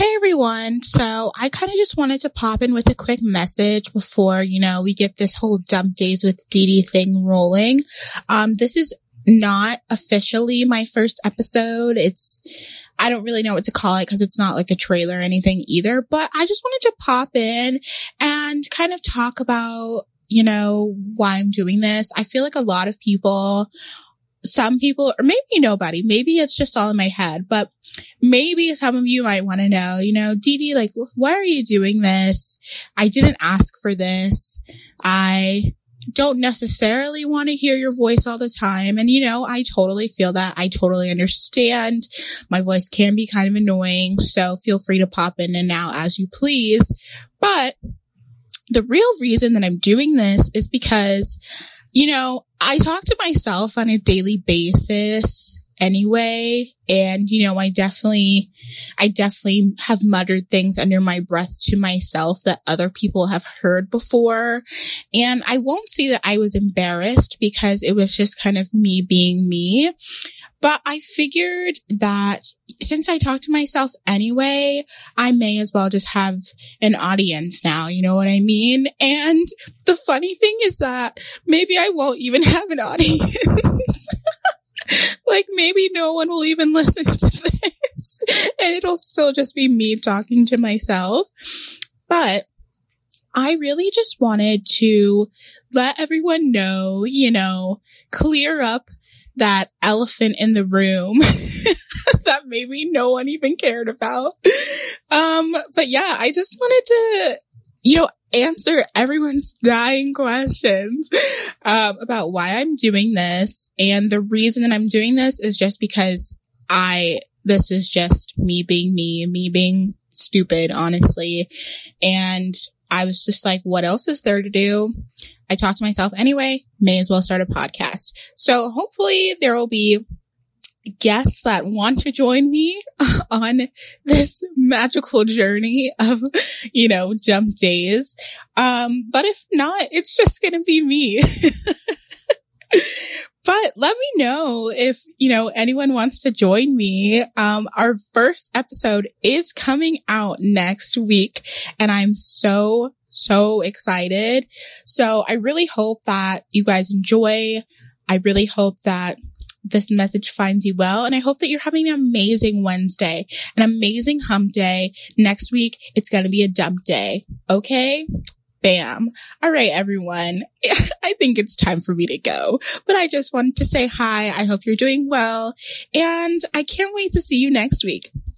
Hey everyone. So I kind of just wanted to pop in with a quick message before, you know, we get this whole dump days with Dee thing rolling. Um, this is not officially my first episode. It's, I don't really know what to call it because it's not like a trailer or anything either, but I just wanted to pop in and kind of talk about, you know, why I'm doing this. I feel like a lot of people some people, or maybe nobody, maybe it's just all in my head, but maybe some of you might want to know, you know, Dee Dee, like, why are you doing this? I didn't ask for this. I don't necessarily want to hear your voice all the time. And, you know, I totally feel that. I totally understand. My voice can be kind of annoying. So feel free to pop in and out as you please. But the real reason that I'm doing this is because you know, I talk to myself on a daily basis anyway. And, you know, I definitely, I definitely have muttered things under my breath to myself that other people have heard before. And I won't say that I was embarrassed because it was just kind of me being me. But I figured that since I talk to myself anyway, I may as well just have an audience now. You know what I mean? And the funny thing is that maybe I won't even have an audience. like maybe no one will even listen to this and it'll still just be me talking to myself. But I really just wanted to let everyone know, you know, clear up that elephant in the room that maybe no one even cared about. Um, but yeah, I just wanted to, you know, answer everyone's dying questions um, about why I'm doing this. And the reason that I'm doing this is just because I, this is just me being me, me being stupid, honestly. And I was just like, what else is there to do? I talk to myself anyway, may as well start a podcast. So hopefully there will be guests that want to join me on this magical journey of, you know, dump days. Um, but if not, it's just going to be me. but let me know if, you know, anyone wants to join me. Um, our first episode is coming out next week and I'm so so excited. So I really hope that you guys enjoy. I really hope that this message finds you well. And I hope that you're having an amazing Wednesday, an amazing hump day. Next week, it's going to be a dump day. Okay. Bam. All right, everyone. I think it's time for me to go, but I just wanted to say hi. I hope you're doing well and I can't wait to see you next week.